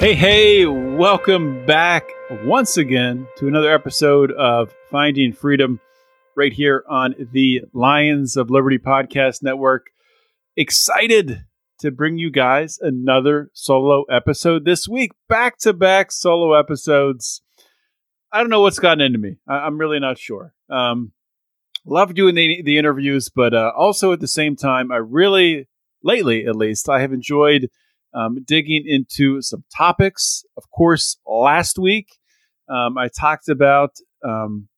Hey, hey, welcome back once again to another episode of Finding Freedom right here on the Lions of Liberty Podcast Network. Excited to bring you guys another solo episode this week. Back to back solo episodes. I don't know what's gotten into me. I- am really not sure. Um, love doing the, the interviews, but uh, also at the same time, I really, lately at least, I have enjoyed um, digging into some topics. Of course, last week um, I talked about um,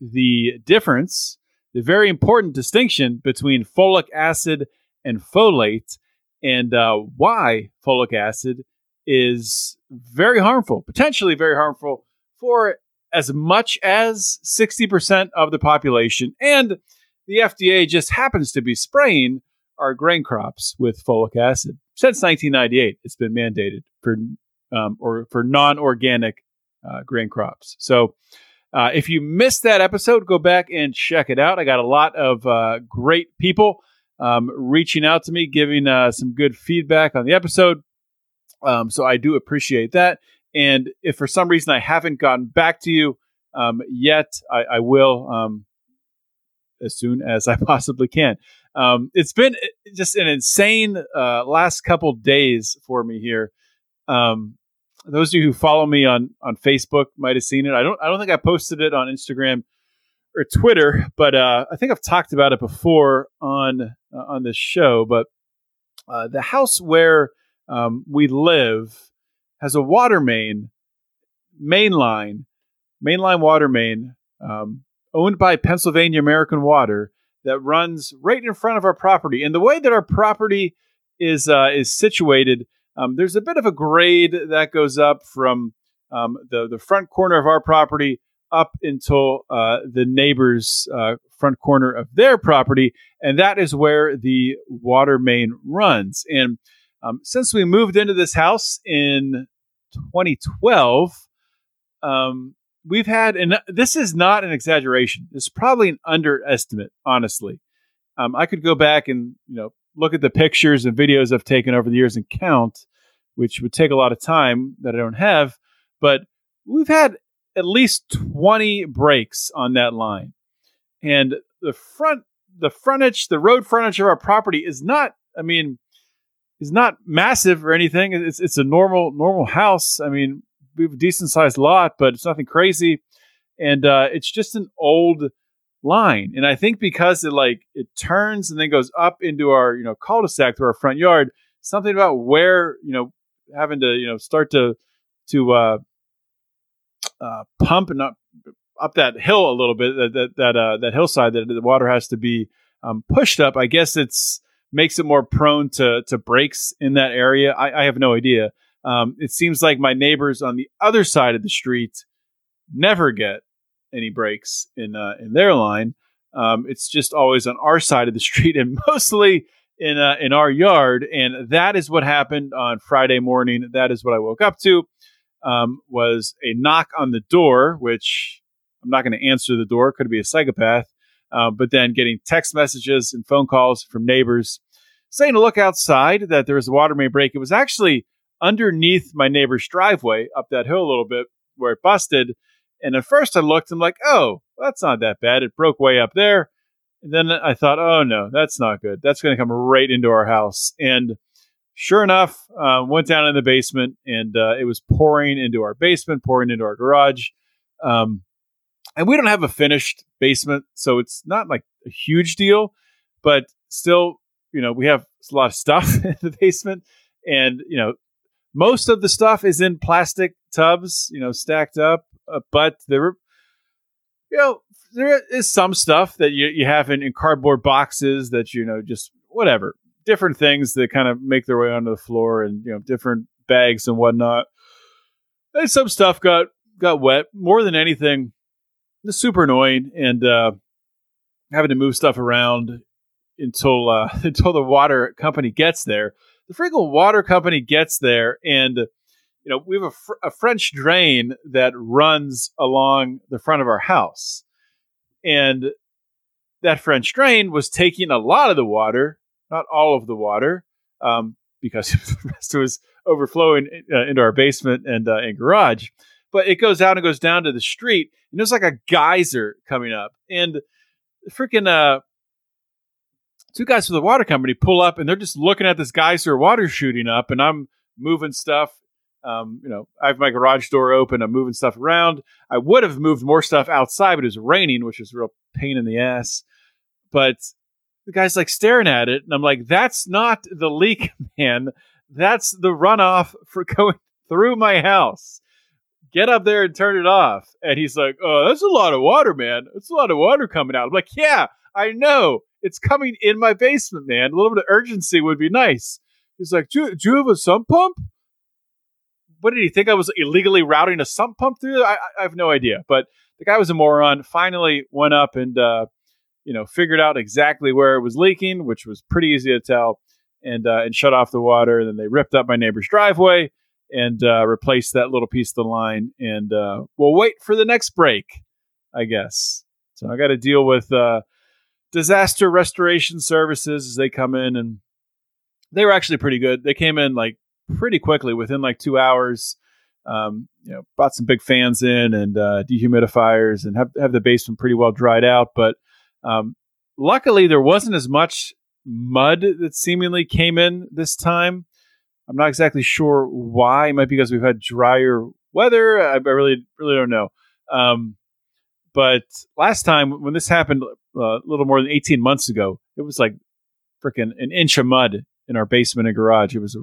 the difference, the very important distinction between folic acid and folate, and uh, why folic acid is very harmful, potentially very harmful for as much as 60% of the population. And the FDA just happens to be spraying our grain crops with folic acid. Since 1998, it's been mandated for um, or for non-organic uh, grain crops. So, uh, if you missed that episode, go back and check it out. I got a lot of uh, great people um, reaching out to me, giving uh, some good feedback on the episode. Um, so I do appreciate that. And if for some reason I haven't gotten back to you um, yet, I, I will um, as soon as I possibly can. Um, it's been uh, just an insane uh, last couple days for me here. Um, those of you who follow me on on Facebook might have seen it. I don't I don't think I posted it on Instagram or Twitter, but uh, I think I've talked about it before on uh, on this show. But uh, the house where um, we live has a water main, main line, mainline water main, um, owned by Pennsylvania American Water that runs right in front of our property. And the way that our property is uh, is situated, um, there's a bit of a grade that goes up from um, the the front corner of our property up until uh, the neighbor's uh, front corner of their property, and that is where the water main runs. And um, since we moved into this house in 2012, um, we've had, and this is not an exaggeration. It's probably an underestimate, honestly. Um, I could go back and you know look at the pictures and videos I've taken over the years and count, which would take a lot of time that I don't have. But we've had at least 20 breaks on that line. And the front the frontage, the road frontage of our property is not, I mean, is not massive or anything. It's it's a normal normal house. I mean, we have a decent sized lot, but it's nothing crazy. And uh, it's just an old line. And I think because it like it turns and then goes up into our, you know, cul-de-sac through our front yard, something about where, you know, having to, you know, start to to uh, uh, pump and up up that hill a little bit, that that that, uh, that hillside that the water has to be um, pushed up. I guess it's makes it more prone to to breaks in that area. I, I have no idea. Um, it seems like my neighbors on the other side of the street never get any breaks in uh, in their line. Um, it's just always on our side of the street and mostly in uh, in our yard. And that is what happened on Friday morning. That is what I woke up to um, was a knock on the door, which I'm not going to answer the door. Could be a psychopath. Uh, but then getting text messages and phone calls from neighbors saying to look outside that there was a water main break. It was actually underneath my neighbor's driveway up that hill a little bit where it busted. And at first I looked, I'm like, oh, that's not that bad. It broke way up there. And then I thought, oh no, that's not good. That's going to come right into our house. And sure enough, uh, went down in the basement and uh, it was pouring into our basement, pouring into our garage. Um, and we don't have a finished basement, so it's not like a huge deal, but still, you know, we have a lot of stuff in the basement, and you know, most of the stuff is in plastic tubs, you know, stacked up. Uh, but there, you know, there is some stuff that you you have in, in cardboard boxes that you know just whatever different things that kind of make their way onto the floor and you know different bags and whatnot. And some stuff got got wet more than anything. It's super annoying and uh, having to move stuff around until uh, until the water company gets there. The water company gets there, and you know we have a, fr- a French drain that runs along the front of our house, and that French drain was taking a lot of the water not all of the water, um, because the rest was overflowing uh, into our basement and, uh, and garage. But it goes out and goes down to the street, and there's like a geyser coming up. And freaking uh, two guys from the water company pull up, and they're just looking at this geyser water shooting up, and I'm moving stuff. Um, you know, I have my garage door open. I'm moving stuff around. I would have moved more stuff outside, but it was raining, which was a real pain in the ass. But the guy's like staring at it, and I'm like, that's not the leak, man. That's the runoff for going through my house. Get up there and turn it off. And he's like, oh, that's a lot of water, man. It's a lot of water coming out. I'm like, yeah, I know. It's coming in my basement, man. A little bit of urgency would be nice. He's like, do, do you have a sump pump? What did he think I was illegally routing a sump pump through? I, I have no idea. But the guy was a moron. Finally went up and uh, you know, figured out exactly where it was leaking, which was pretty easy to tell, and uh, and shut off the water. And then they ripped up my neighbor's driveway and uh, replaced that little piece of the line. And uh, we'll wait for the next break, I guess. So I got to deal with uh, disaster restoration services as they come in, and they were actually pretty good. They came in like pretty quickly, within like two hours. Um, you know, brought some big fans in and uh, dehumidifiers, and have have the basement pretty well dried out, but um, luckily, there wasn't as much mud that seemingly came in this time. I'm not exactly sure why. It might be because we've had drier weather. I, I really, really don't know. Um, but last time when this happened, a little more than 18 months ago, it was like freaking an inch of mud in our basement and garage. It was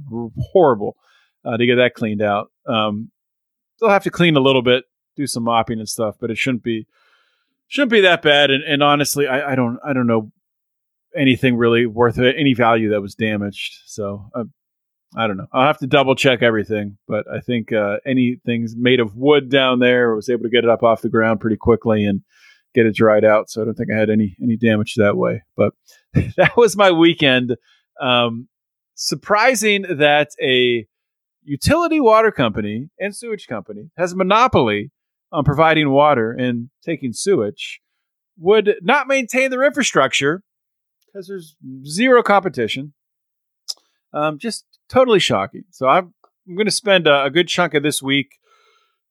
horrible uh, to get that cleaned out. Um, they'll have to clean a little bit, do some mopping and stuff, but it shouldn't be shouldn't be that bad. And, and honestly, I, I, don't I don't know anything really worth it, any value that was damaged. So uh, I don't know. I'll have to double check everything, but I think uh, anything's made of wood down there I was able to get it up off the ground pretty quickly and get it dried out. So I don't think I had any any damage that way. But that was my weekend. Um, surprising that a utility water company and sewage company has a monopoly on providing water and taking sewage would not maintain their infrastructure because there's zero competition. Um, just totally shocking. So I'm, I'm going to spend a, a good chunk of this week,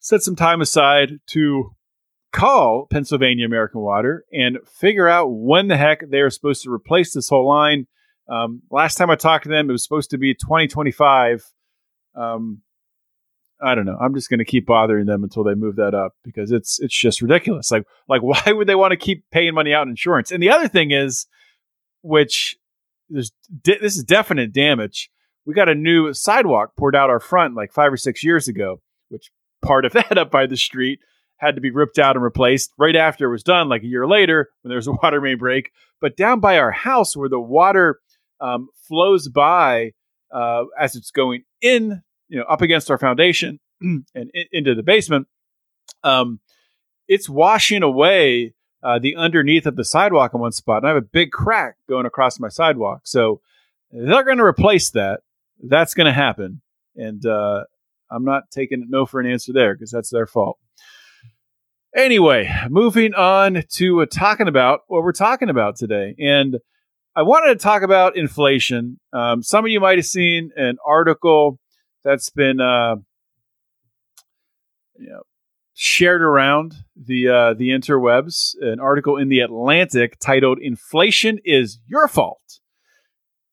set some time aside to call Pennsylvania American Water and figure out when the heck they are supposed to replace this whole line. Um, last time I talked to them, it was supposed to be 2025. Um, I don't know. I'm just going to keep bothering them until they move that up because it's it's just ridiculous. Like like why would they want to keep paying money out in insurance? And the other thing is, which this is definite damage. We got a new sidewalk poured out our front like five or six years ago, which part of that up by the street had to be ripped out and replaced right after it was done, like a year later when there was a water main break. But down by our house, where the water um, flows by uh, as it's going in you know up against our foundation and in, into the basement, um, it's washing away uh, the underneath of the sidewalk in one spot, and I have a big crack going across my sidewalk. So they're going to replace that. That's going to happen, and uh, I'm not taking no for an answer there because that's their fault. Anyway, moving on to uh, talking about what we're talking about today, and I wanted to talk about inflation. Um, some of you might have seen an article that's been uh, you know shared around the uh, the interwebs. An article in the Atlantic titled "Inflation is Your Fault."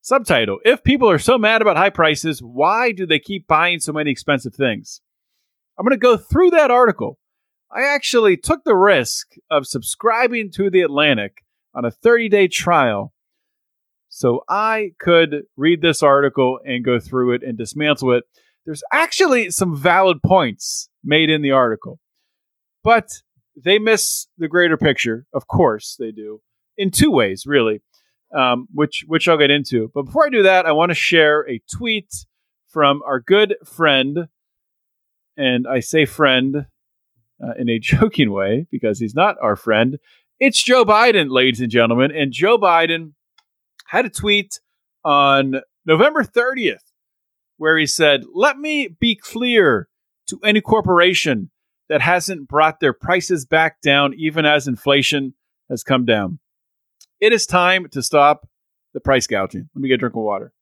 Subtitle If people are so mad about high prices, why do they keep buying so many expensive things? I'm going to go through that article. I actually took the risk of subscribing to The Atlantic on a 30 day trial so I could read this article and go through it and dismantle it. There's actually some valid points made in the article, but they miss the greater picture. Of course, they do in two ways, really, um, which which I'll get into. But before I do that, I want to share a tweet from our good friend, and I say friend uh, in a joking way because he's not our friend. It's Joe Biden, ladies and gentlemen, and Joe Biden had a tweet on November 30th where he said, Let me be clear to any corporation that hasn't brought their prices back down, even as inflation has come down. It is time to stop the price gouging. Let me get a drink of water.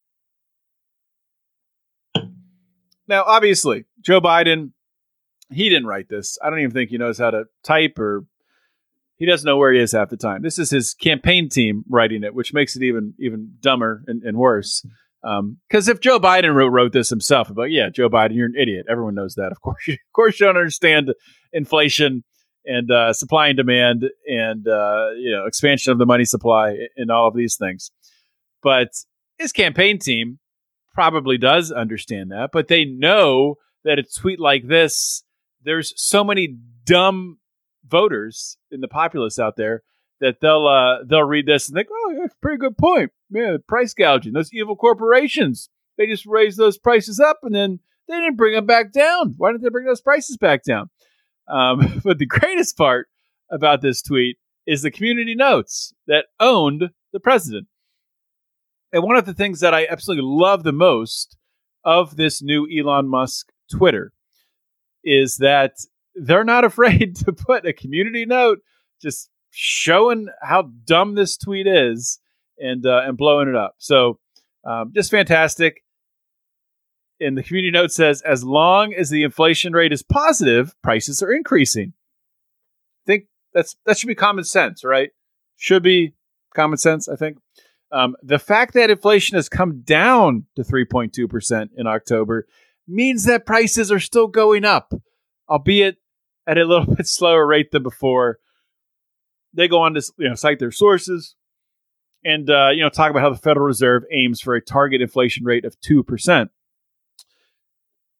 Now, obviously, Joe Biden, he didn't write this. I don't even think he knows how to type or he doesn't know where he is half the time. This is his campaign team writing it, which makes it even even dumber and, and worse. Because um, if Joe Biden wrote, wrote this himself, about yeah, Joe Biden, you're an idiot. Everyone knows that. Of course, you, of course, you don't understand inflation and uh, supply and demand and uh, you know expansion of the money supply and all of these things. But his campaign team probably does understand that, but they know that a tweet like this, there's so many dumb voters in the populace out there that they'll uh, they'll read this and think, oh, that's a pretty good point. Yeah, price gouging. Those evil corporations. They just raised those prices up and then they didn't bring them back down. Why didn't they bring those prices back down? Um, but the greatest part about this tweet is the community notes that owned the president. And one of the things that I absolutely love the most of this new Elon Musk Twitter is that they're not afraid to put a community note just showing how dumb this tweet is and uh, and blowing it up. So um, just fantastic. And the community note says, as long as the inflation rate is positive, prices are increasing. I think that's that should be common sense, right? Should be common sense. I think. Um, the fact that inflation has come down to 3.2% in October means that prices are still going up, albeit at a little bit slower rate than before. They go on to you know cite their sources and uh, you know talk about how the Federal Reserve aims for a target inflation rate of two percent.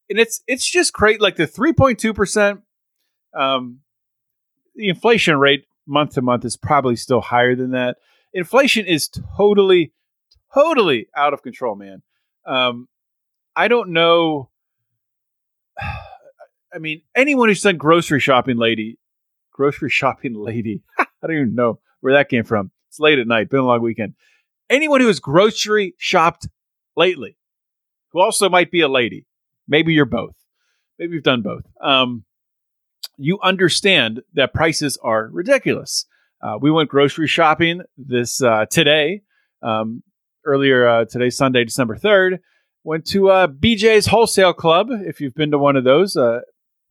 And it's it's just great, like the three point two percent. Um, the inflation rate month to month is probably still higher than that. Inflation is totally, totally out of control, man. Um, I don't know. I mean, anyone who's done grocery shopping, lady, grocery shopping, lady. I don't even know where that came from. It's late at night, been a long weekend. Anyone who has grocery shopped lately, who also might be a lady, maybe you're both, maybe you've done both. Um, you understand that prices are ridiculous. Uh, we went grocery shopping this uh, today, um, earlier uh, today, Sunday, December third. Went to uh, BJ's Wholesale Club. If you've been to one of those, uh,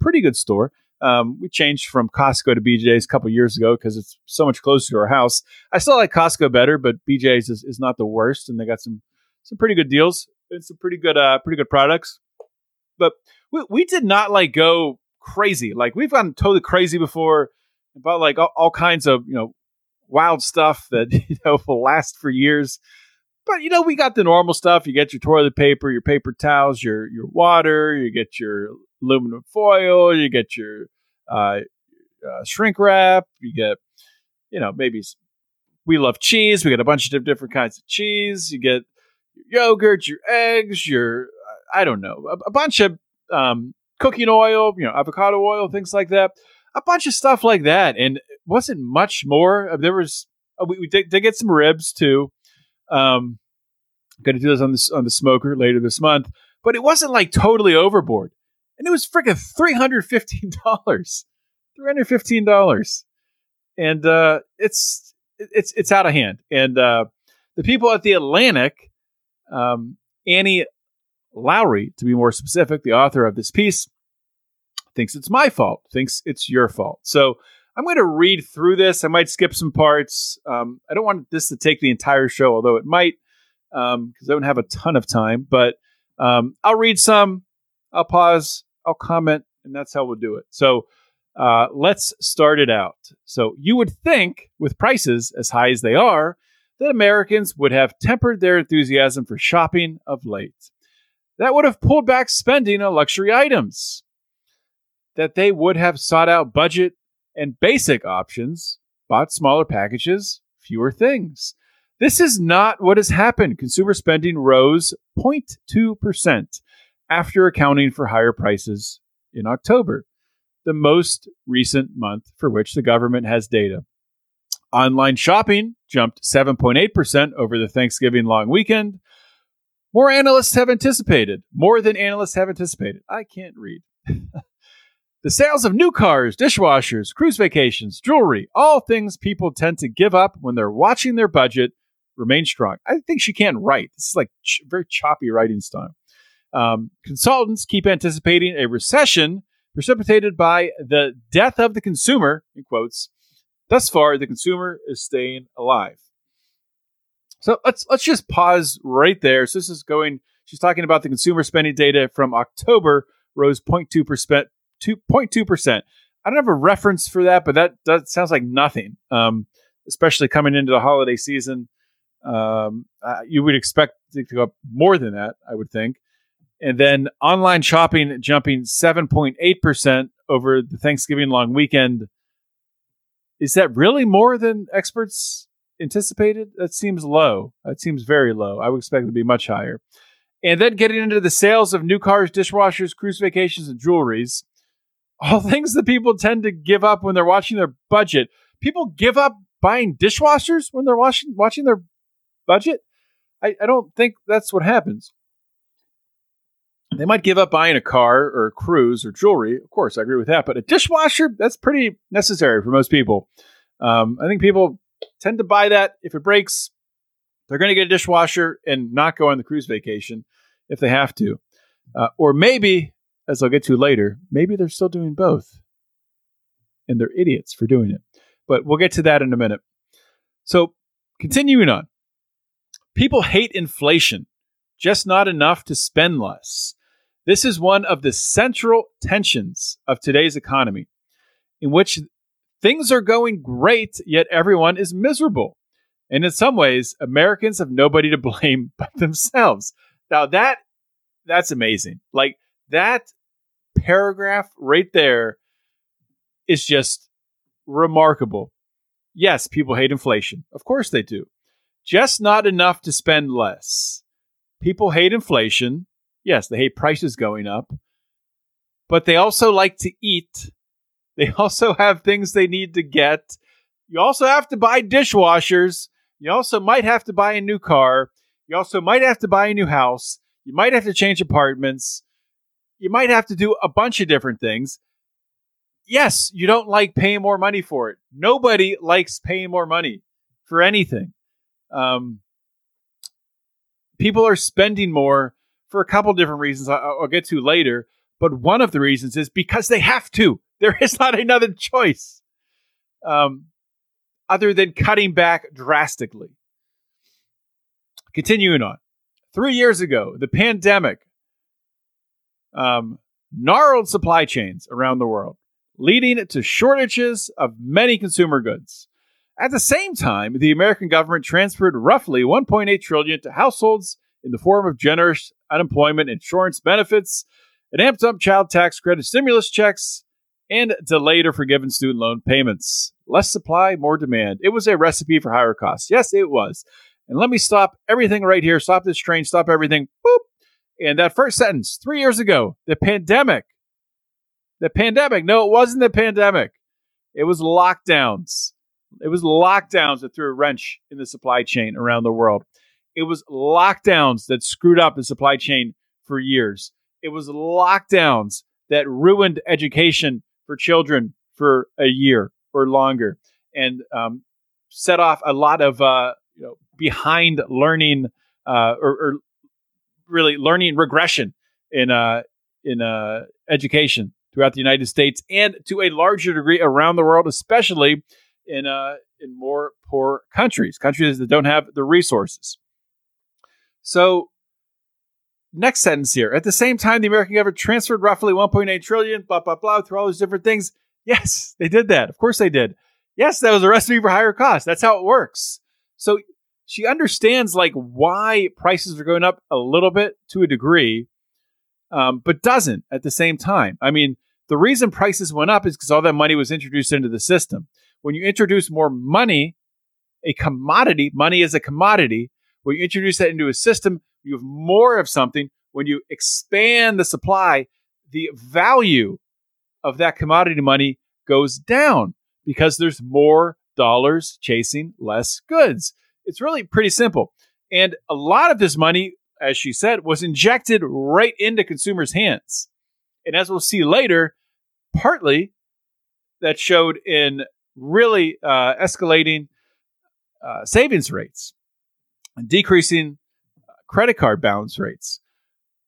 pretty good store. Um, we changed from Costco to BJ's a couple years ago because it's so much closer to our house. I still like Costco better, but BJ's is, is not the worst, and they got some some pretty good deals and some pretty good uh, pretty good products. But we, we did not like go crazy. Like we've gone totally crazy before about like all, all kinds of you know wild stuff that you know will last for years. But you know, we got the normal stuff. You get your toilet paper, your paper towels, your your water. You get your aluminum foil. You get your uh, uh, shrink wrap. You get, you know, maybe we love cheese. We get a bunch of different kinds of cheese. You get your yogurt, your eggs, your I don't know, a, a bunch of um, cooking oil, you know, avocado oil, things like that. A bunch of stuff like that, and wasn't much more. Uh, there was uh, we, we did, did, get some ribs too. Um, going to do this on this on the smoker later this month, but it wasn't like totally overboard and it was freaking three hundred fifteen dollars, three hundred fifteen dollars, and uh, it's it's it's out of hand. And uh, the people at the Atlantic, um, Annie Lowrey, to be more specific, the author of this piece, thinks it's my fault, thinks it's your fault. So I'm going to read through this. I might skip some parts. Um, I don't want this to take the entire show, although it might. because um, I don't have a ton of time. But um, I'll read some, I'll pause, I'll comment, and that's how we'll do it. So uh, let's start it out. So you would think, with prices as high as they are, that Americans would have tempered their enthusiasm for shopping of late. That would have pulled back spending on luxury items. That they would have sought out budget and basic options, bought smaller packages, fewer things. This is not what has happened. Consumer spending rose 0.2% after accounting for higher prices in October, the most recent month for which the government has data. Online shopping jumped 7.8% over the Thanksgiving long weekend. More analysts have anticipated, more than analysts have anticipated. I can't read. the sales of new cars, dishwashers, cruise vacations, jewelry, all things people tend to give up when they're watching their budget remain strong. I think she can't write. This is like ch- very choppy writing style. Um, consultants keep anticipating a recession precipitated by the death of the consumer, in quotes. Thus far, the consumer is staying alive. So let's let's just pause right there. So this is going. She's talking about the consumer spending data from October rose 0.2 percent, 2.2 percent. I don't have a reference for that, but that, that sounds like nothing. Um, especially coming into the holiday season, um, uh, you would expect it to go up more than that, I would think. And then online shopping jumping 7.8% over the Thanksgiving long weekend. Is that really more than experts anticipated? That seems low. That seems very low. I would expect it to be much higher. And then getting into the sales of new cars, dishwashers, cruise vacations, and jewelries. All things that people tend to give up when they're watching their budget. People give up buying dishwashers when they're watching watching their budget. I, I don't think that's what happens. They might give up buying a car or a cruise or jewelry. Of course, I agree with that. But a dishwasher, that's pretty necessary for most people. Um, I think people tend to buy that. If it breaks, they're going to get a dishwasher and not go on the cruise vacation if they have to. Uh, or maybe, as I'll get to later, maybe they're still doing both. And they're idiots for doing it. But we'll get to that in a minute. So, continuing on. People hate inflation, just not enough to spend less. This is one of the central tensions of today's economy, in which things are going great, yet everyone is miserable. And in some ways, Americans have nobody to blame but themselves. Now that that's amazing. Like that paragraph right there is just remarkable. Yes, people hate inflation. Of course they do just not enough to spend less. People hate inflation. Yes, they hate prices going up, but they also like to eat. They also have things they need to get. You also have to buy dishwashers. You also might have to buy a new car. You also might have to buy a new house. You might have to change apartments. You might have to do a bunch of different things. Yes, you don't like paying more money for it. Nobody likes paying more money for anything. Um, people are spending more for a couple different reasons I'll get to later. But one of the reasons is because they have to. There is not another choice um, other than cutting back drastically. Continuing on. Three years ago, the pandemic um, gnarled supply chains around the world, leading to shortages of many consumer goods. At the same time, the American government transferred roughly 1.8 trillion to households in the form of generous unemployment insurance benefits, and amped up child tax credit stimulus checks, and delayed or forgiven student loan payments. Less supply, more demand. It was a recipe for higher costs. Yes, it was. And let me stop everything right here. Stop this train. Stop everything. Boop. And that first sentence, three years ago, the pandemic. The pandemic. No, it wasn't the pandemic. It was lockdowns. It was lockdowns that threw a wrench in the supply chain around the world. It was lockdowns that screwed up the supply chain for years. It was lockdowns that ruined education for children for a year or longer and um, set off a lot of uh, you know, behind learning uh, or, or, really learning regression in uh, in uh, education throughout the United States and to a larger degree around the world, especially in uh, in more poor countries, countries that don't have the resources. So, next sentence here. At the same time, the American government transferred roughly 1.8 trillion, blah blah blah, through all these different things. Yes, they did that. Of course, they did. Yes, that was a recipe for higher costs. That's how it works. So she understands like why prices are going up a little bit to a degree, um, but doesn't at the same time. I mean, the reason prices went up is because all that money was introduced into the system. When you introduce more money, a commodity, money is a commodity. When you introduce that into a system, you have more of something. When you expand the supply, the value of that commodity money goes down because there's more dollars chasing less goods. It's really pretty simple. And a lot of this money, as she said, was injected right into consumers' hands. And as we'll see later, partly that showed in really uh, escalating uh, savings rates and decreasing credit card balance rates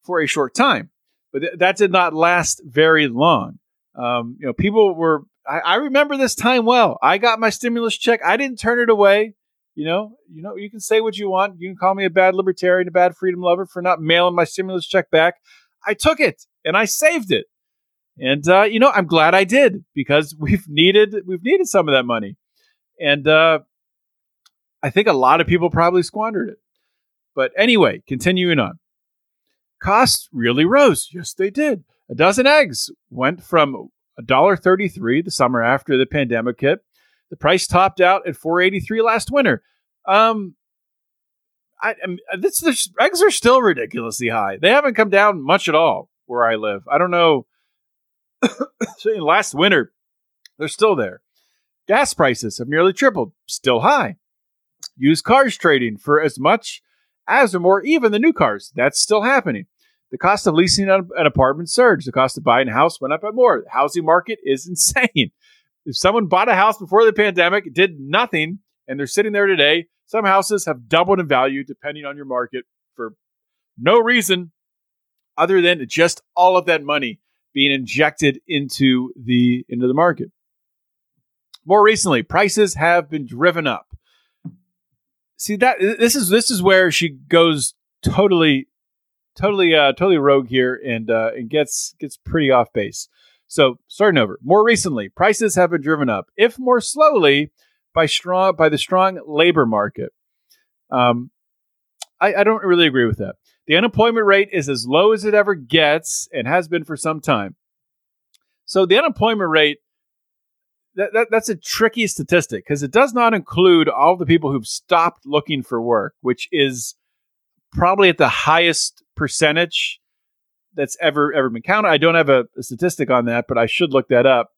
for a short time. But th- that did not last very long. Um, you know, people were. I, I remember this time well. I got my stimulus check. I didn't turn it away. You know, you know, you can say what you want. You can call me a bad libertarian, a bad freedom lover for not mailing my stimulus check back. I took it and I saved it. And uh, you know, I'm glad I did because we've needed we've needed some of that money. And uh, I think a lot of people probably squandered it. But anyway, continuing on. Costs really rose. Yes, they did. A dozen eggs went from $1.33 the summer after the pandemic hit. The price topped out at 483 last winter. Um, I, I mean, this, this, eggs are still ridiculously high. They haven't come down much at all where I live. I don't know. last winter, they're still there. Gas prices have nearly tripled, still high. Used cars trading for as much as or more even the new cars. That's still happening. The cost of leasing an apartment surged. The cost of buying a house went up by more. The housing market is insane. If someone bought a house before the pandemic, did nothing, and they're sitting there today, some houses have doubled in value depending on your market for no reason other than just all of that money being injected into the into the market. More recently, prices have been driven up. See that this is this is where she goes totally totally uh totally rogue here and uh and gets gets pretty off base. So starting over. More recently, prices have been driven up, if more slowly, by strong by the strong labor market. Um I, I don't really agree with that. The unemployment rate is as low as it ever gets and has been for some time. So the unemployment rate that, that, that's a tricky statistic because it does not include all the people who've stopped looking for work, which is probably at the highest percentage that's ever ever been counted. I don't have a, a statistic on that, but I should look that up.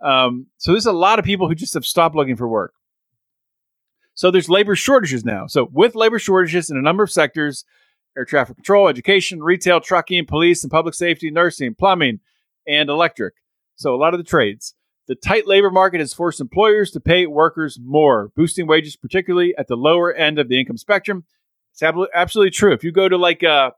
Um, so there's a lot of people who just have stopped looking for work. So there's labor shortages now. So with labor shortages in a number of sectors, air traffic control, education, retail, trucking, police and public safety, nursing, plumbing, and electric. So a lot of the trades. The tight labor market has forced employers to pay workers more, boosting wages, particularly at the lower end of the income spectrum. It's absolutely true. If you go to like uh,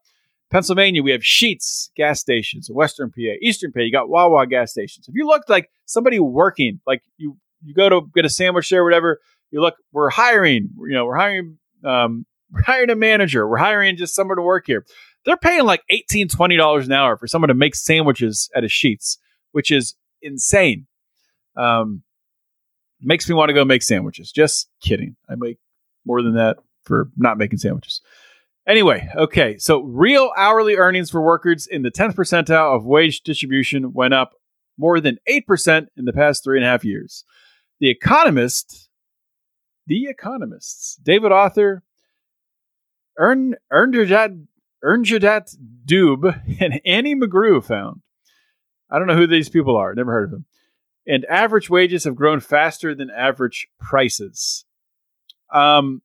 Pennsylvania, we have Sheetz gas stations. Western PA, Eastern PA, you got Wawa gas stations. If you look like somebody working, like you you go to get a sandwich there, whatever, you look, we're hiring. You know, we're hiring. Um, we're hiring a manager. We're hiring just someone to work here. They're paying like $18, $20 an hour for someone to make sandwiches at a Sheetz, which is insane. Um, makes me want to go make sandwiches. Just kidding. I make more than that for not making sandwiches. Anyway, okay. So real hourly earnings for workers in the 10th percentile of wage distribution went up more than 8% in the past three and a half years. The Economist, The Economists, David Autor, Ern, Ernjadat and Annie McGrew found. I don't know who these people are. Never heard of them and average wages have grown faster than average prices. Um,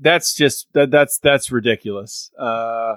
that's just that that's that's ridiculous. Uh,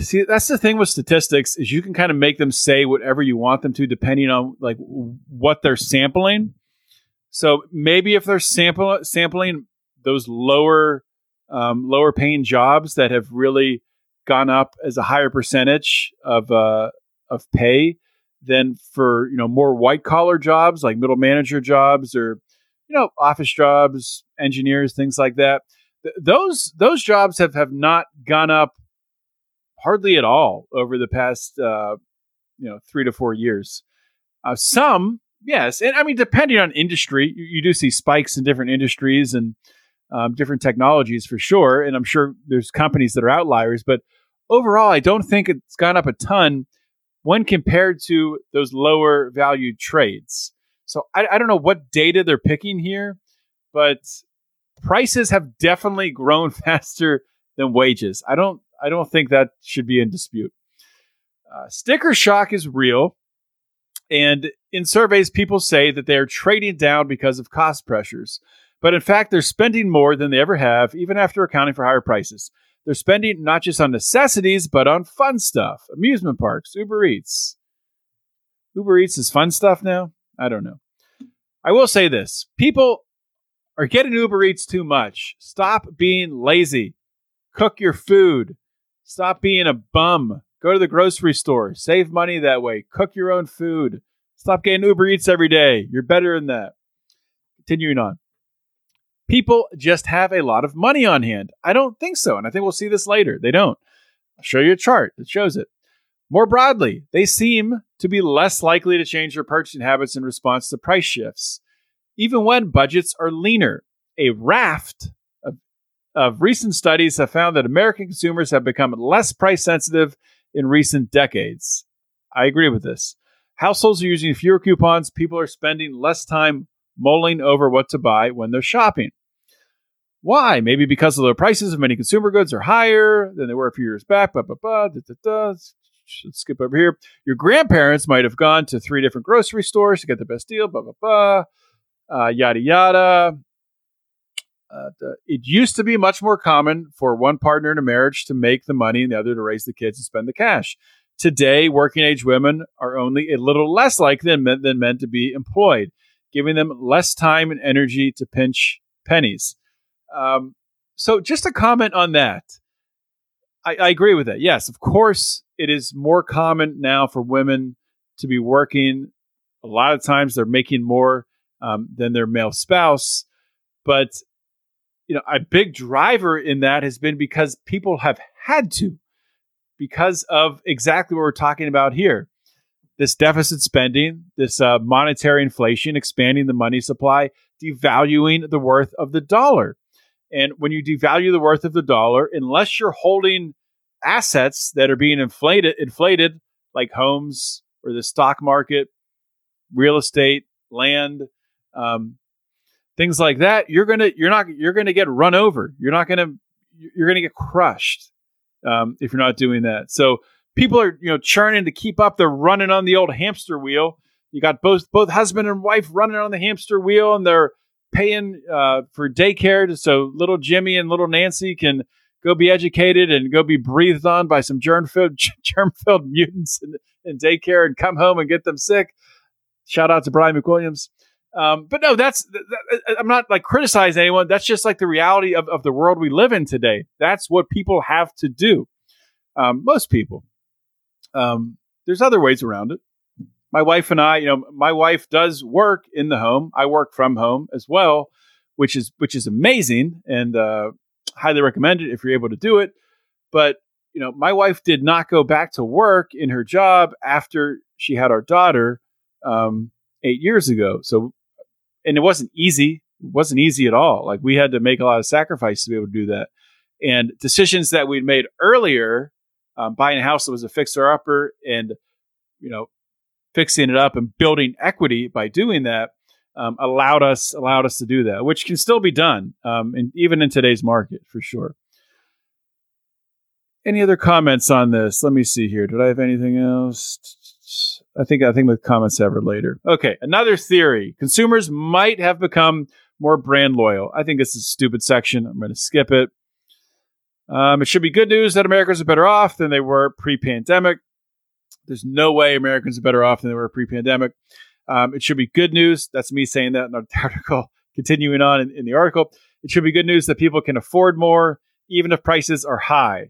See, that's the thing with statistics is you can kind of make them say whatever you want them to depending on like what they're sampling. So maybe if they're sample sampling those lower um, lower paying jobs that have really gone up as a higher percentage of uh, of pay than for you know more white collar jobs like middle manager jobs or you know office jobs, engineers, things like that. Th- those those jobs have have not gone up hardly at all over the past uh, you know three to four years. Uh, some yes, and I mean depending on industry, you, you do see spikes in different industries and um, different technologies for sure. And I'm sure there's companies that are outliers, but overall, I don't think it's gone up a ton when compared to those lower valued trades. So I, I don't know what data they're picking here, but prices have definitely grown faster than wages. I don't I don't think that should be in dispute. Uh, sticker shock is real. And in surveys, people say that they're trading down because of cost pressures. But in fact, they're spending more than they ever have, even after accounting for higher prices. They're spending not just on necessities, but on fun stuff amusement parks, Uber Eats. Uber Eats is fun stuff now? I don't know. I will say this people are getting Uber Eats too much. Stop being lazy. Cook your food. Stop being a bum. Go to the grocery store. Save money that way. Cook your own food. Stop getting Uber Eats every day. You're better than that. Continuing on. People just have a lot of money on hand. I don't think so. And I think we'll see this later. They don't. I'll show you a chart that shows it. More broadly, they seem to be less likely to change their purchasing habits in response to price shifts, even when budgets are leaner. A raft of, recent studies have found that American consumers have become less price sensitive in recent decades. I agree with this. Households are using fewer coupons. People are spending less time mulling over what to buy when they're shopping. Why? Maybe because the prices of many consumer goods are higher than they were a few years back. Blah, blah, blah, da, da, da. Let's skip over here. Your grandparents might have gone to three different grocery stores to get the best deal. Blah blah blah. Uh, yada yada. Uh, it used to be much more common for one partner in a marriage to make the money and the other to raise the kids and spend the cash. Today, working age women are only a little less likely than men, than men to be employed giving them less time and energy to pinch pennies. Um, so, just a comment on that. I, I agree with that. Yes, of course, it is more common now for women to be working. A lot of times, they're making more um, than their male spouse, but you know, a big driver in that has been because people have had to, because of exactly what we're talking about here this deficit spending, this uh, monetary inflation, expanding the money supply, devaluing the worth of the dollar. And when you devalue the worth of the dollar, unless you're holding assets that are being inflated, inflated like homes or the stock market, real estate, land, um, things like that, you're gonna you're not you're gonna get run over. You're not gonna you're gonna get crushed um, if you're not doing that. So people are you know churning to keep up. They're running on the old hamster wheel. You got both both husband and wife running on the hamster wheel, and they're paying uh, for daycare so little Jimmy and little Nancy can go be educated and go be breathed on by some germ filled germ filled mutants in, in, daycare and come home and get them sick. Shout out to Brian McWilliams. Um, but no, that's that, I'm not like criticizing anyone. That's just like the reality of, of the world we live in today. That's what people have to do. Um, most people. Um, there's other ways around it. My wife and I, you know, my wife does work in the home. I work from home as well, which is which is amazing and uh, highly recommend it if you're able to do it. But you know, my wife did not go back to work in her job after she had our daughter um, eight years ago. So, and it wasn't easy. It wasn't easy at all. Like we had to make a lot of sacrifice to be able to do that. And decisions that we'd made earlier um, buying a house that was a fixer upper and you know fixing it up and building equity by doing that um, allowed us allowed us to do that, which can still be done, um, and even in today's market for sure. Any other comments on this? Let me see here. Did I have anything else? I think I think the comments ever later. Okay, another theory: consumers might have become more brand loyal. I think this is a stupid section. I'm going to skip it. Um, it should be good news that Americans are better off than they were pre pandemic. There's no way Americans are better off than they were pre pandemic. Um, it should be good news. That's me saying that in the article. Continuing on in, in the article, it should be good news that people can afford more, even if prices are high.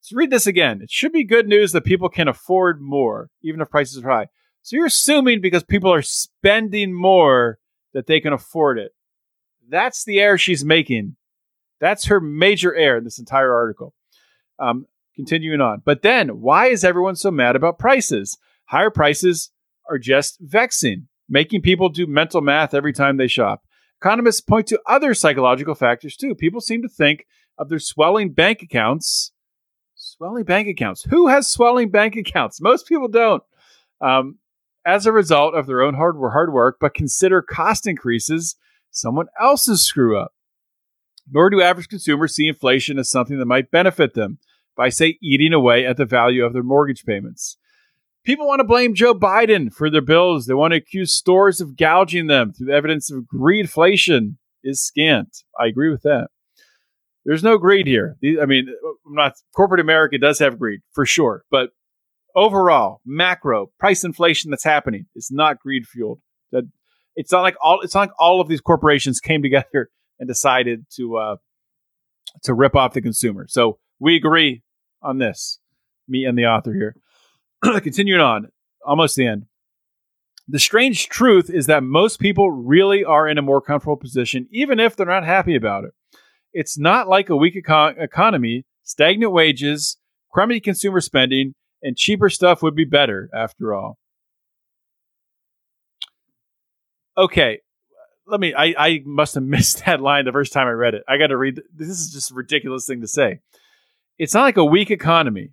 Let's read this again. It should be good news that people can afford more, even if prices are high. So you're assuming because people are spending more that they can afford it. That's the error she's making. That's her major error in this entire article. Um, continuing on. But then, why is everyone so mad about prices? Higher prices are just vexing, making people do mental math every time they shop. Economists point to other psychological factors too. People seem to think of their swelling bank accounts. Swelling bank accounts. Who has swelling bank accounts? Most people don't. Um, as a result of their own hard, hard work, but consider cost increases someone else's screw up. Nor do average consumers see inflation as something that might benefit them by, say, eating away at the value of their mortgage payments. People want to blame Joe Biden for their bills. They want to accuse stores of gouging them through evidence of greedflation is scant. I agree with that. There's no greed here. I mean, not corporate America does have greed for sure, but overall, macro price inflation that's happening is not greed fueled. It's not like all it's not like all of these corporations came together and decided to uh, to rip off the consumer. So we agree on this, me and the author here. Continuing on, almost the end. The strange truth is that most people really are in a more comfortable position, even if they're not happy about it. It's not like a weak econ- economy, stagnant wages, crummy consumer spending, and cheaper stuff would be better after all. Okay, let me. I, I must have missed that line the first time I read it. I got to read. This is just a ridiculous thing to say. It's not like a weak economy.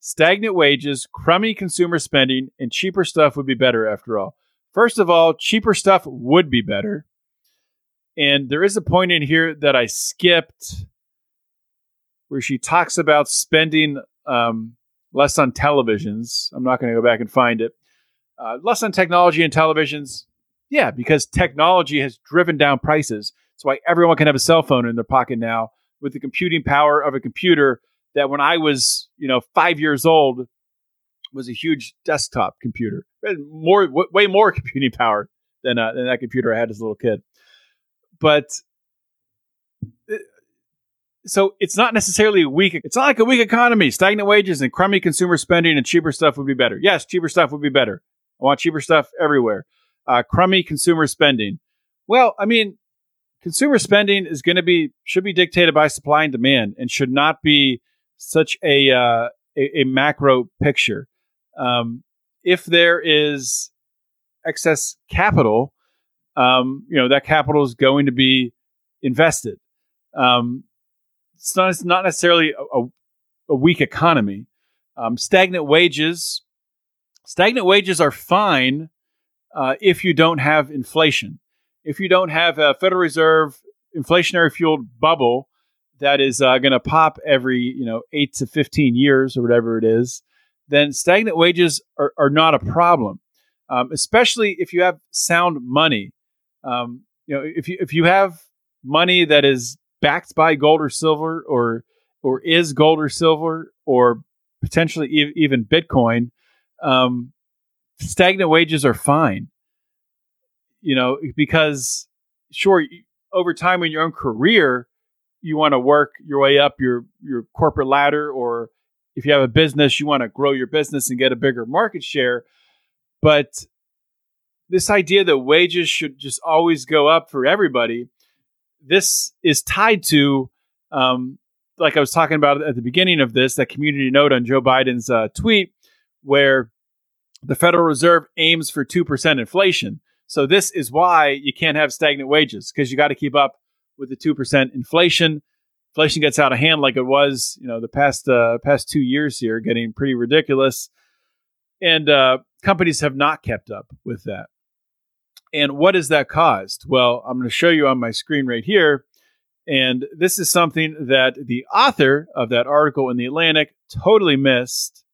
Stagnant wages, crummy consumer spending, and cheaper stuff would be better after all. First of all, cheaper stuff would be better. And there is a point in here that I skipped where she talks about spending um, less on televisions. I'm not going to go back and find it. Uh, less on technology and televisions. Yeah, because technology has driven down prices. That's why everyone can have a cell phone in their pocket now with the computing power of a computer that when I was, you know, five years old was a huge desktop computer. More, w- way more computing power than, uh, than that computer I had as a little kid. But so it's not necessarily weak. It's not like a weak economy. Stagnant wages and crummy consumer spending and cheaper stuff would be better. Yes, cheaper stuff would be better. I want cheaper stuff everywhere. Uh, crummy consumer spending. Well, I mean, consumer spending is going to be should be dictated by supply and demand, and should not be such a uh, a, a, macro picture. Um, if there is excess capital, um, you know that capital is going to be invested. Um, it's not, it's not necessarily a, a, weak economy. Um, stagnant wages, stagnant wages are fine uh, if you don't have inflation. If you don't have a Federal Reserve inflationary fueled bubble that is uh, going to pop every you know eight to fifteen years or whatever it is, then stagnant wages are, are not a problem. Um, especially if you have sound money. Um, you know, if you if you have money that is backed by gold or silver or or is gold or silver or potentially e- even Bitcoin, um, stagnant wages are fine. You know, because sure, over time in your own career, you want to work your way up your your corporate ladder, or if you have a business, you want to grow your business and get a bigger market share. But this idea that wages should just always go up for everybody this is tied to, um, like I was talking about at the beginning of this, that community note on Joe Biden's uh, tweet, where the Federal Reserve aims for 2% inflation. So this is why you can't have stagnant wages because you got to keep up with the 2% inflation. Inflation gets out of hand like it was, you know, the past uh, past two years here, getting pretty ridiculous. And uh, companies have not kept up with that. And what has that caused? Well, I'm going to show you on my screen right here. And this is something that the author of that article in The Atlantic totally missed.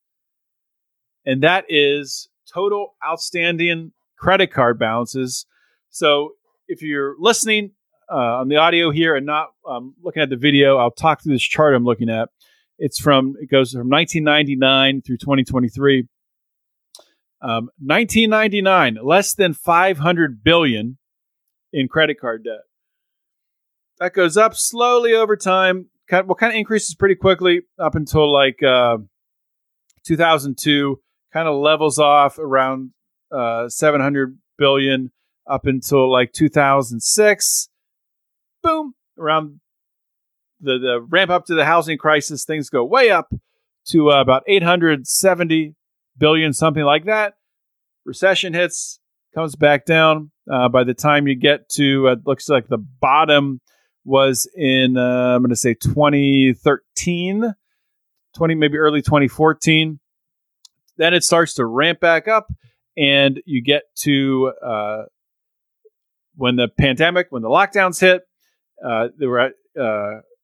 And that is total outstanding credit card balances. So if you're listening uh, on the audio here and not um, looking at the video, I'll talk through this chart I'm looking at. It's from it goes from 1999 through 2023. Um, 1999, less than 500 billion in credit card debt. That goes up slowly over time. Kind of, well, kind of increases pretty quickly up until like uh, 2002. Kind of levels off around uh, 700 billion up until like 2006. Boom, around the, the ramp up to the housing crisis, things go way up to uh, about 870 billion, something like that. Recession hits, comes back down. Uh, by the time you get to, uh, looks like the bottom was in, uh, I'm going to say 2013, 20, maybe early 2014. Then it starts to ramp back up, and you get to uh, when the pandemic, when the lockdowns hit, uh, there were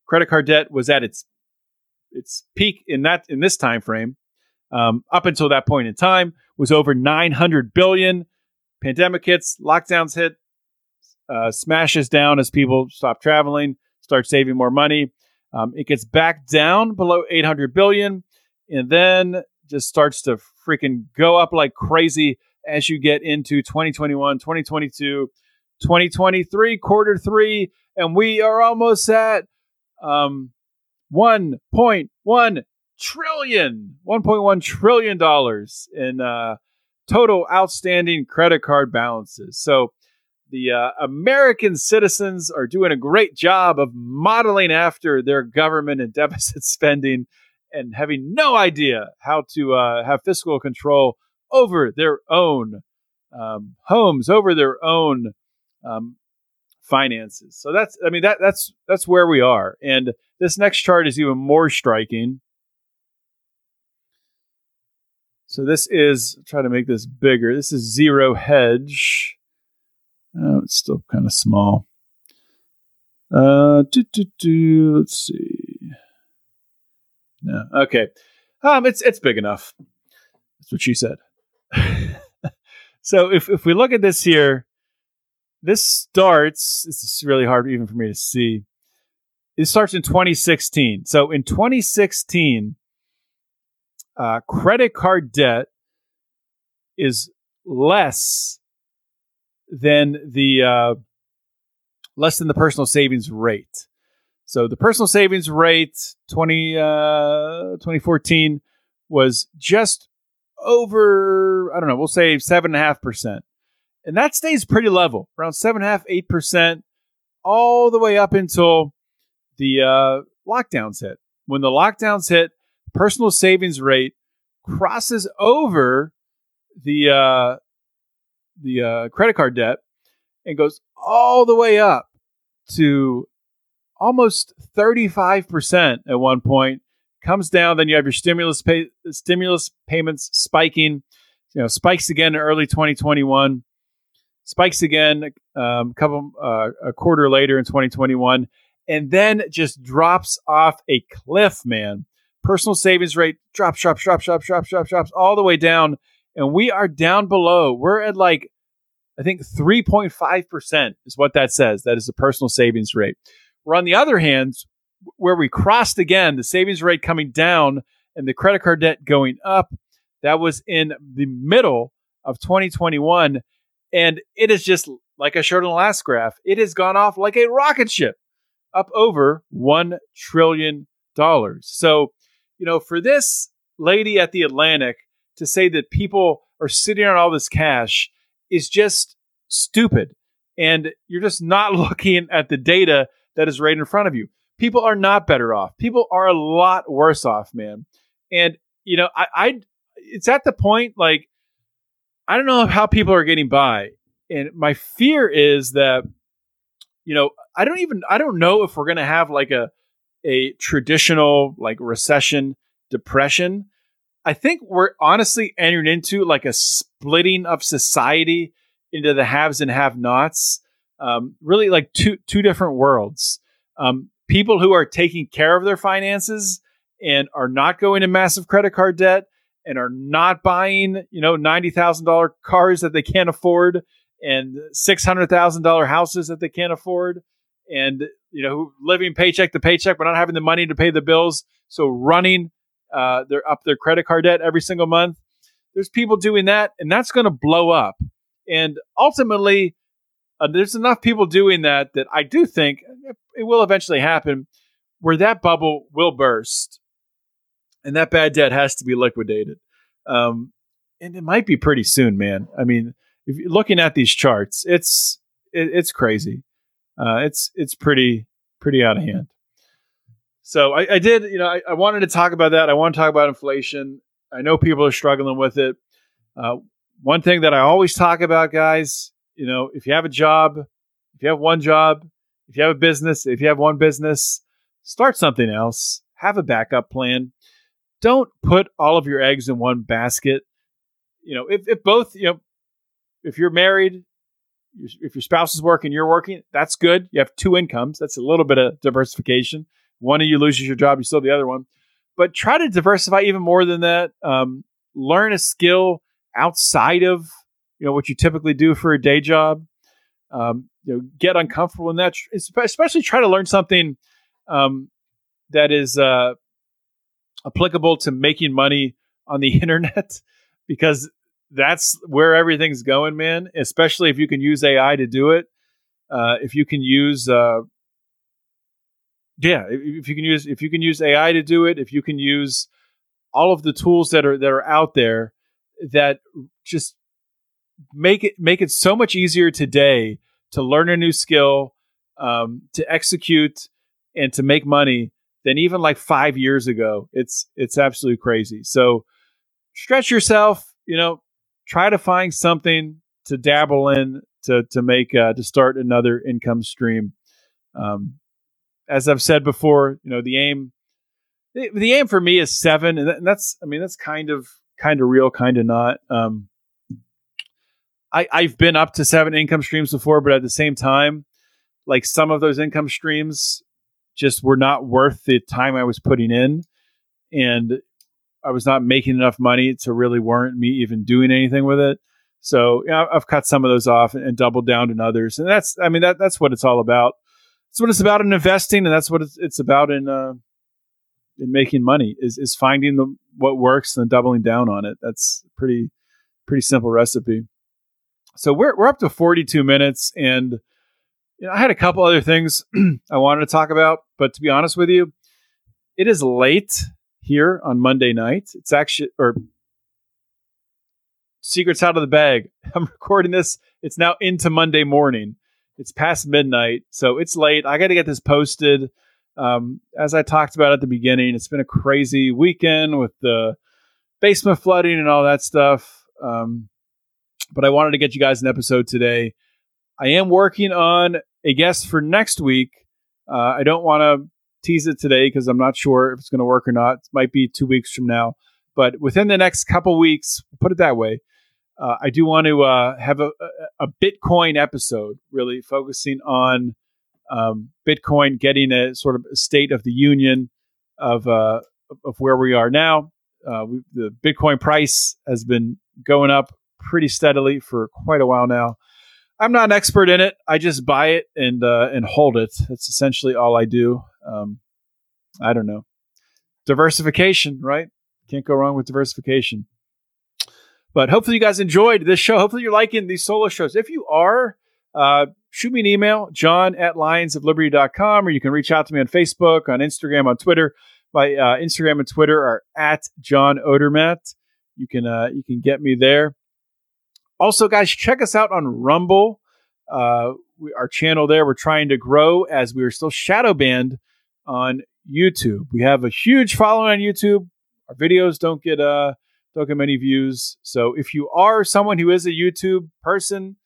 credit card debt was at its its peak in that in this time frame. Um, up until that point in time, was over 900 billion. Pandemic hits, lockdowns hit, uh, smashes down as people stop traveling, start saving more money. Um, it gets back down below 800 billion, and then just starts to freaking go up like crazy as you get into 2021, 2022, 2023, quarter three, and we are almost at um, 1.1 trillion, 1.1 trillion dollars in uh, total outstanding credit card balances. So the uh, American citizens are doing a great job of modeling after their government and deficit spending and having no idea how to uh, have fiscal control over their own um, homes, over their own um, finances. So that's I mean that that's that's where we are. And this next chart is even more striking. So this is try to make this bigger. This is ZeroHedge. Oh, it's still kind of small. Uh, do, do, do, let's see. No, okay. Um, it's it's big enough. That's what she said. so if if we look at this here, this starts. This is really hard even for me to see. It starts in 2016. So in 2016, uh, credit card debt is less than the uh, less than the personal savings rate. So the personal savings rate 20, uh, 2014 was just over, I don't know, we'll say seven and that stays pretty level, around seven and a half, eight percent, all the way up until the uh, lockdowns hit. When the lockdowns hit, personal savings rate crosses over the uh, the uh, credit card debt and goes all the way up to almost 35% at one point. Comes down then you have your stimulus pay, stimulus payments spiking you know spikes again in early 2021 spikes again um, a couple uh, a quarter later in 2021 and then just drops off a cliff man personal savings rate drops drops drops drops drops drops drops all the way down. And we are down below. We're at like i think 3.5% is what that says. That is the personal savings rate. Where on the other hand where we crossed again the savings rate coming down and the credit card debt going up that was in the middle of 2021 and it is just like I showed in the last graph, it has gone off like a rocket ship up over $1 trillion. So, you know, for this lady at the Atlantic to say that people are sitting on all this cash is just stupid. And you're just not looking at the data that is right in front of you. People are not better off. People are a lot worse off, man. And, you know, I, I it's at the point like I don't know how people are getting by. And my fear is that, you know, I don't even, I don't know if we're going to have like a, a traditional like recession depression. I think we're honestly entering into like a splitting of society into the haves and have nots. Um, really like two, two different worlds. Um, people who are taking care of their finances and are not going to massive credit card debt and are not buying, you know, $90,000 cars that they can't afford and six hundred thousand dollar houses that they can't afford, and you know living paycheck to paycheck, but not having the money to pay the bills, so running uh, their up their credit card debt every single month. There's people doing that, and that's going to blow up. And ultimately, uh, there's enough people doing that that I do think it will eventually happen, where that bubble will burst, and that bad debt has to be liquidated. Um, and it might be pretty soon, man. I mean, if you're looking at these charts, it's it, it's crazy. Uh, it's it's pretty pretty out of hand. So I, I did, you know, I, I, wanted to talk about that. I want to talk about inflation. I know people are struggling with it. Uh, one thing that I always talk about, guys, you know, if you have a job, if you have one job, if you have a business, if you have one business, start something else. Have a backup plan. Don't put all of your eggs in one basket. You know, if, if both, you know, if you're married, if your spouse is working, you're working, that's good. You have two incomes. That's a little bit of diversification. One of you loses your job, you still have the other one. But try to diversify even more than that. Um, learn a skill outside of you know what you typically do for a day job. Um, you know, get uncomfortable in that. Especially try to learn something um, that is uh, applicable to making money on the internet because that's where everything's going, man. Especially if you can use AI to do it. Uh, if you can use uh, yeah, if you can use if you can use AI to do it, if you can use all of the tools that are that are out there that just make it make it so much easier today to learn a new skill, um, to execute, and to make money than even like five years ago. It's it's absolutely crazy. So stretch yourself. You know, try to find something to dabble in to to make uh, to start another income stream. Um, as I've said before, you know, the aim the, the aim for me is seven, and, that's I mean that's kind of kind of real, kind of not. Um, I I've been up to seven income streams before, but at the same time, like some of those income streams just were not worth the time I was putting in, and I was not making enough money to really warrant me even doing anything with it. So you know, I've cut some of those off and, doubled down on others, and that's I mean that that's what it's all about that's what it's about in investing, and that's what it's, it's about in uh, in making money is is finding the what works and doubling down on it. That's pretty pretty simple recipe. So we're we're up to 42 minutes, and you know, I had a couple other things I wanted to talk about, but to be honest with you, it is late here on Monday night. It's actually or secrets out of the bag. I'm recording this. It's now into Monday morning. It's past midnight, so it's late. I got to get this posted. Um, as I talked about at the beginning, it's been a crazy weekend with the basement flooding and all that stuff. Um, but I wanted to get you guys an episode today. I am working on a guest for next week. Uh, I don't want to tease it today because I'm not sure if it's going to work or not. It might be two weeks from now, but within the next couple weeks, put it that way, uh, I do want to uh, have a, a, Bitcoin episode, really focusing on um, Bitcoin getting a sort of state of the union of uh, of where we are now. Uh, we, the Bitcoin price has been going up pretty steadily for quite a while now. I'm not an expert in it. I just buy it and uh, and hold it. That's essentially all I do. Um, I don't know. Diversification, right? Can't go wrong with diversification. But hopefully you guys enjoyed this show. Hopefully you're liking these solo shows. If you are, uh, shoot me an email, john at lionsofliberty.com, or you can reach out to me on Facebook, on Instagram, on Twitter. My uh, Instagram and Twitter are at John Odermatt. You can uh, you can get me there. Also, guys, check us out on Rumble. Uh, we, our channel there. We're trying to grow as we are still shadow banned on YouTube. We have a huge following on YouTube. Our videos don't get uh don't get many views. So if you are someone who is a YouTube person,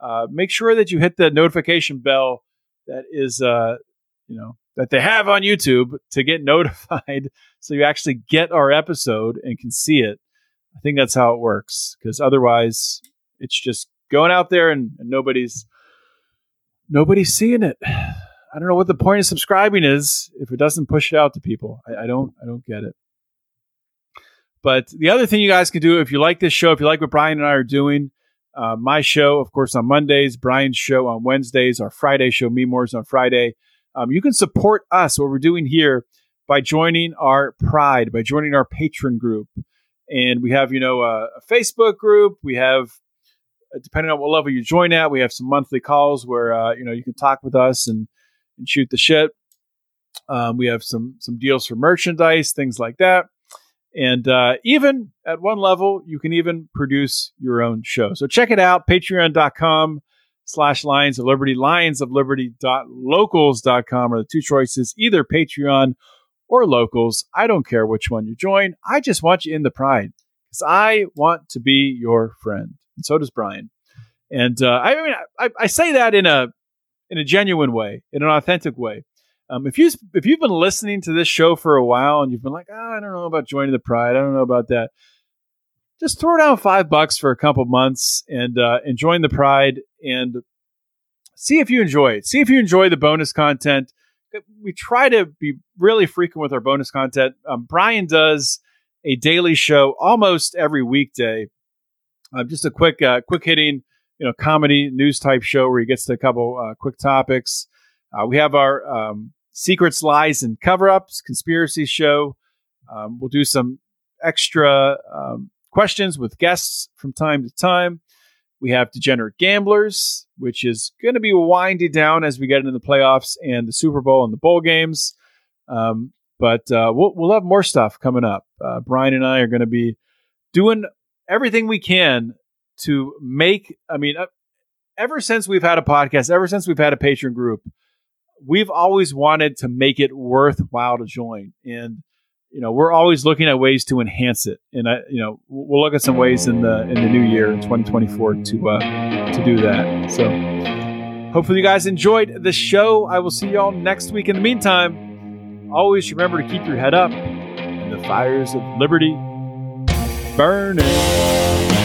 uh, make sure that you hit the notification bell that is, uh, you know, that they have on YouTube to get notified, so you actually get our episode and can see it. I think that's how it works because otherwise, it's just going out there and, and nobody's nobody's seeing it. I don't know what the point of subscribing is if it doesn't push it out to people. I, I don't I don't get it. But the other thing you guys can do if you like this show, if you like what Brian and I are doing, Uh, my show, of course, on Mondays, Brian's show on Wednesdays, our Friday show, Me Moore's on Friday. Um, you can support us, what we're doing here, by joining our Pride, by joining our Patreon group. And we have, you know, a, a Facebook group. We have, uh, depending on what level you join at, we have some monthly calls where, uh, you know, you can talk with us and, and shoot the shit. Um, we have some some deals for merchandise, things like that. And uh, even at one level, you can even produce your own show. So check it out, patreon.com slash Lions of Liberty, Lions of Liberty.locals.com are the two choices, either Patreon or locals. I don't care which one you join. I just want you in the pride because I want to be your friend. And so does Brian. And uh, I mean, I, I say that in a in a genuine way, in an authentic way. Um, if you if you've been listening to this show for a while and you've been like, oh, I don't know about joining the Pride, I don't know about that, just throw down five bucks for a couple months and uh, and join the Pride and see if you enjoy it. See if you enjoy the bonus content. We try to be really frequent with our bonus content. Um, Brian does a daily show almost every weekday. Um, just a quick uh, quick hitting you know comedy news type show where he gets to a couple uh, quick topics. Uh, we have our um, secrets, lies, and cover ups conspiracy show. Um, we'll do some extra um, questions with guests from time to time. We have Degenerate Gamblers, which is going to be winding down as we get into the playoffs and the Super Bowl and the bowl games. Um, but uh, we'll, we'll have more stuff coming up. Uh, Brian and I are going to be doing everything we can to make, I mean, uh, ever since we've had a podcast, ever since we've had a Patreon group, we've always wanted to make it worthwhile to join. And, you know, we're always looking at ways to enhance it. And I, you know, we'll look at some ways in the in the new year, in 2024, to uh, to do that. So, hopefully, you guys enjoyed the show. I will see y'all next week. In the meantime, always remember to keep your head up and the fires of liberty burning.